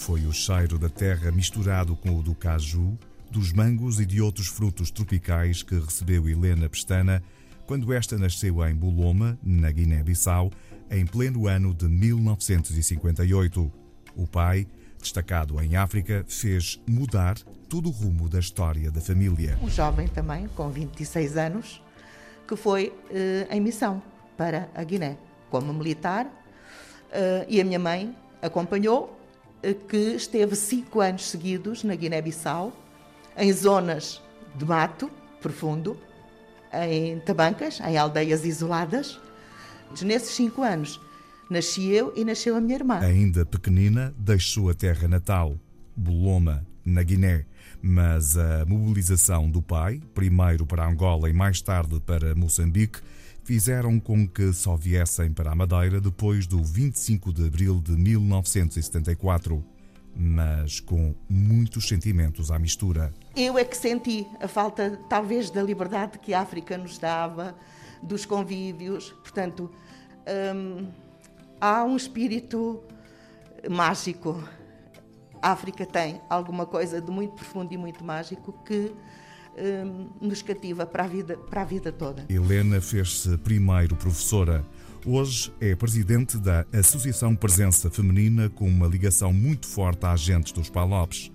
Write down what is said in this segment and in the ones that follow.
Foi o cheiro da terra misturado com o do caju, dos mangos e de outros frutos tropicais que recebeu Helena Pestana quando esta nasceu em Buloma, na Guiné-Bissau, em pleno ano de 1958. O pai, destacado em África, fez mudar todo o rumo da história da família. Um jovem também, com 26 anos, que foi eh, em missão para a Guiné como militar eh, e a minha mãe acompanhou, que esteve cinco anos seguidos na Guiné-Bissau, em zonas de mato profundo, em tabancas, em aldeias isoladas. Nesses cinco anos, nasci eu e nasceu a minha irmã. Ainda pequenina, deixou a terra natal, Boloma, na Guiné. Mas a mobilização do pai, primeiro para Angola e mais tarde para Moçambique, fizeram com que só viessem para a Madeira depois do 25 de abril de 1974, mas com muitos sentimentos à mistura. Eu é que senti a falta, talvez, da liberdade que a África nos dava, dos convívios. Portanto, hum, há um espírito mágico. A África tem alguma coisa de muito profundo e muito mágico que hum, nos cativa para a, vida, para a vida toda. Helena fez-se primeiro professora. Hoje é presidente da Associação Presença Feminina, com uma ligação muito forte a agentes dos Palopes.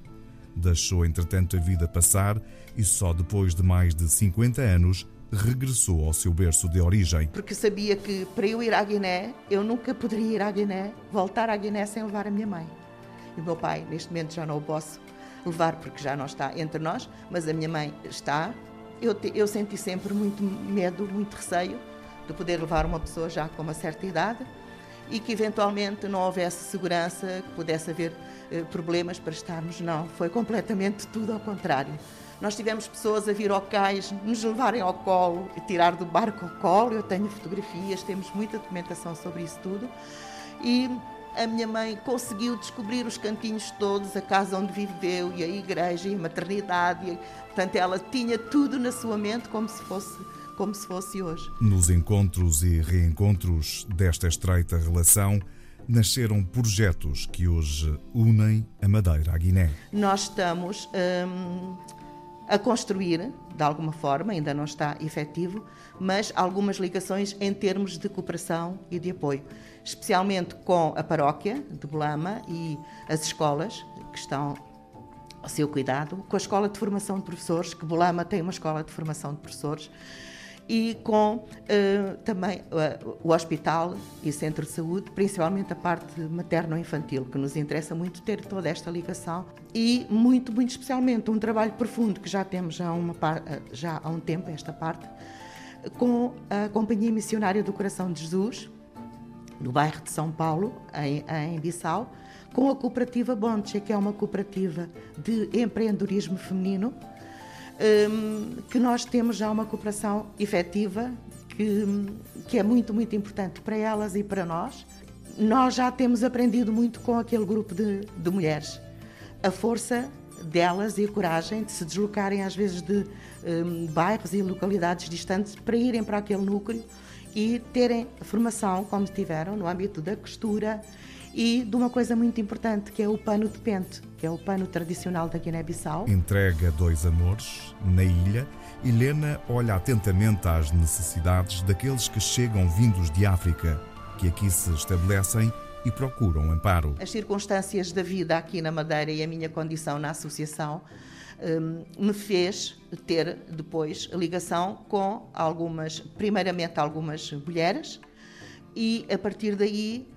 Deixou, entretanto, a vida passar e só depois de mais de 50 anos regressou ao seu berço de origem. Porque sabia que para eu ir à Guiné, eu nunca poderia ir à Guiné, voltar à Guiné sem levar a minha mãe. E o meu pai, neste momento, já não o posso levar porque já não está entre nós, mas a minha mãe está. Eu, te, eu senti sempre muito medo, muito receio de poder levar uma pessoa já com uma certa idade e que eventualmente não houvesse segurança, que pudesse haver eh, problemas para estarmos. Não, foi completamente tudo ao contrário. Nós tivemos pessoas a vir ao cais, nos levarem ao colo, tirar do barco ao colo. Eu tenho fotografias, temos muita documentação sobre isso tudo. E a minha mãe conseguiu descobrir os cantinhos todos, a casa onde viveu, e a igreja, e a maternidade. E, portanto, ela tinha tudo na sua mente como se fosse como se fosse hoje. Nos encontros e reencontros desta estreita relação, nasceram projetos que hoje unem a Madeira à Guiné. Nós estamos hum, a construir, de alguma forma, ainda não está efetivo, mas algumas ligações em termos de cooperação e de apoio, especialmente com a paróquia de Bolama e as escolas que estão ao seu cuidado, com a Escola de Formação de Professores, que Bolama tem uma escola de formação de professores, e com uh, também uh, o hospital e centro de saúde, principalmente a parte materno-infantil, que nos interessa muito ter toda esta ligação e muito, muito especialmente um trabalho profundo que já temos já, uma eh, já há um tempo, esta parte, com a Companhia Missionária do Coração de Jesus, no bairro de São Paulo, em, em Bissau, com a cooperativa Bonche, que é uma cooperativa de empreendedorismo feminino, que nós temos já uma cooperação efetiva que, que é muito, muito importante para elas e para nós. Nós já temos aprendido muito com aquele grupo de, de mulheres. A força delas e a coragem de se deslocarem, às vezes, de um, bairros e localidades distantes para irem para aquele núcleo e terem formação, como tiveram, no âmbito da costura e de uma coisa muito importante, que é o pano de pente, que é o pano tradicional da Guiné-Bissau. Entrega dois amores na ilha. Helena olha atentamente às necessidades daqueles que chegam vindos de África, que aqui se estabelecem e procuram amparo. As circunstâncias da vida aqui na Madeira e a minha condição na associação um, me fez ter depois ligação com algumas, primeiramente algumas mulheres, e a partir daí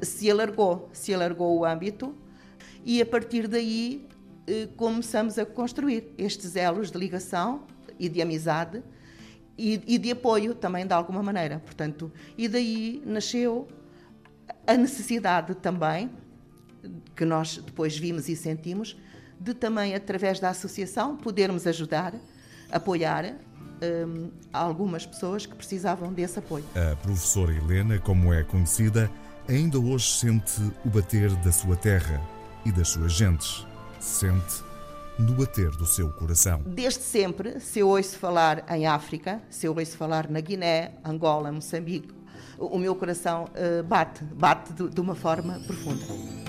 se alargou, se alargou o âmbito e a partir daí uh, começamos a construir estes elos de ligação e de amizade e, e, de apoio também de alguma maneira. Portanto, e daí nasceu a necessidade também que nós depois vimos e sentimos de também através da associação podermos ajudar, apoiar um, algumas pessoas que precisavam desse apoio. A professora Helena, como é conhecida, ainda hoje sente o bater da sua terra e das suas gentes. Sente no bater do seu coração. Desde sempre, se eu ouço falar em África, se eu ouço falar na Guiné, Angola, Moçambique, o meu coração uh, bate, bate de, de uma forma profunda.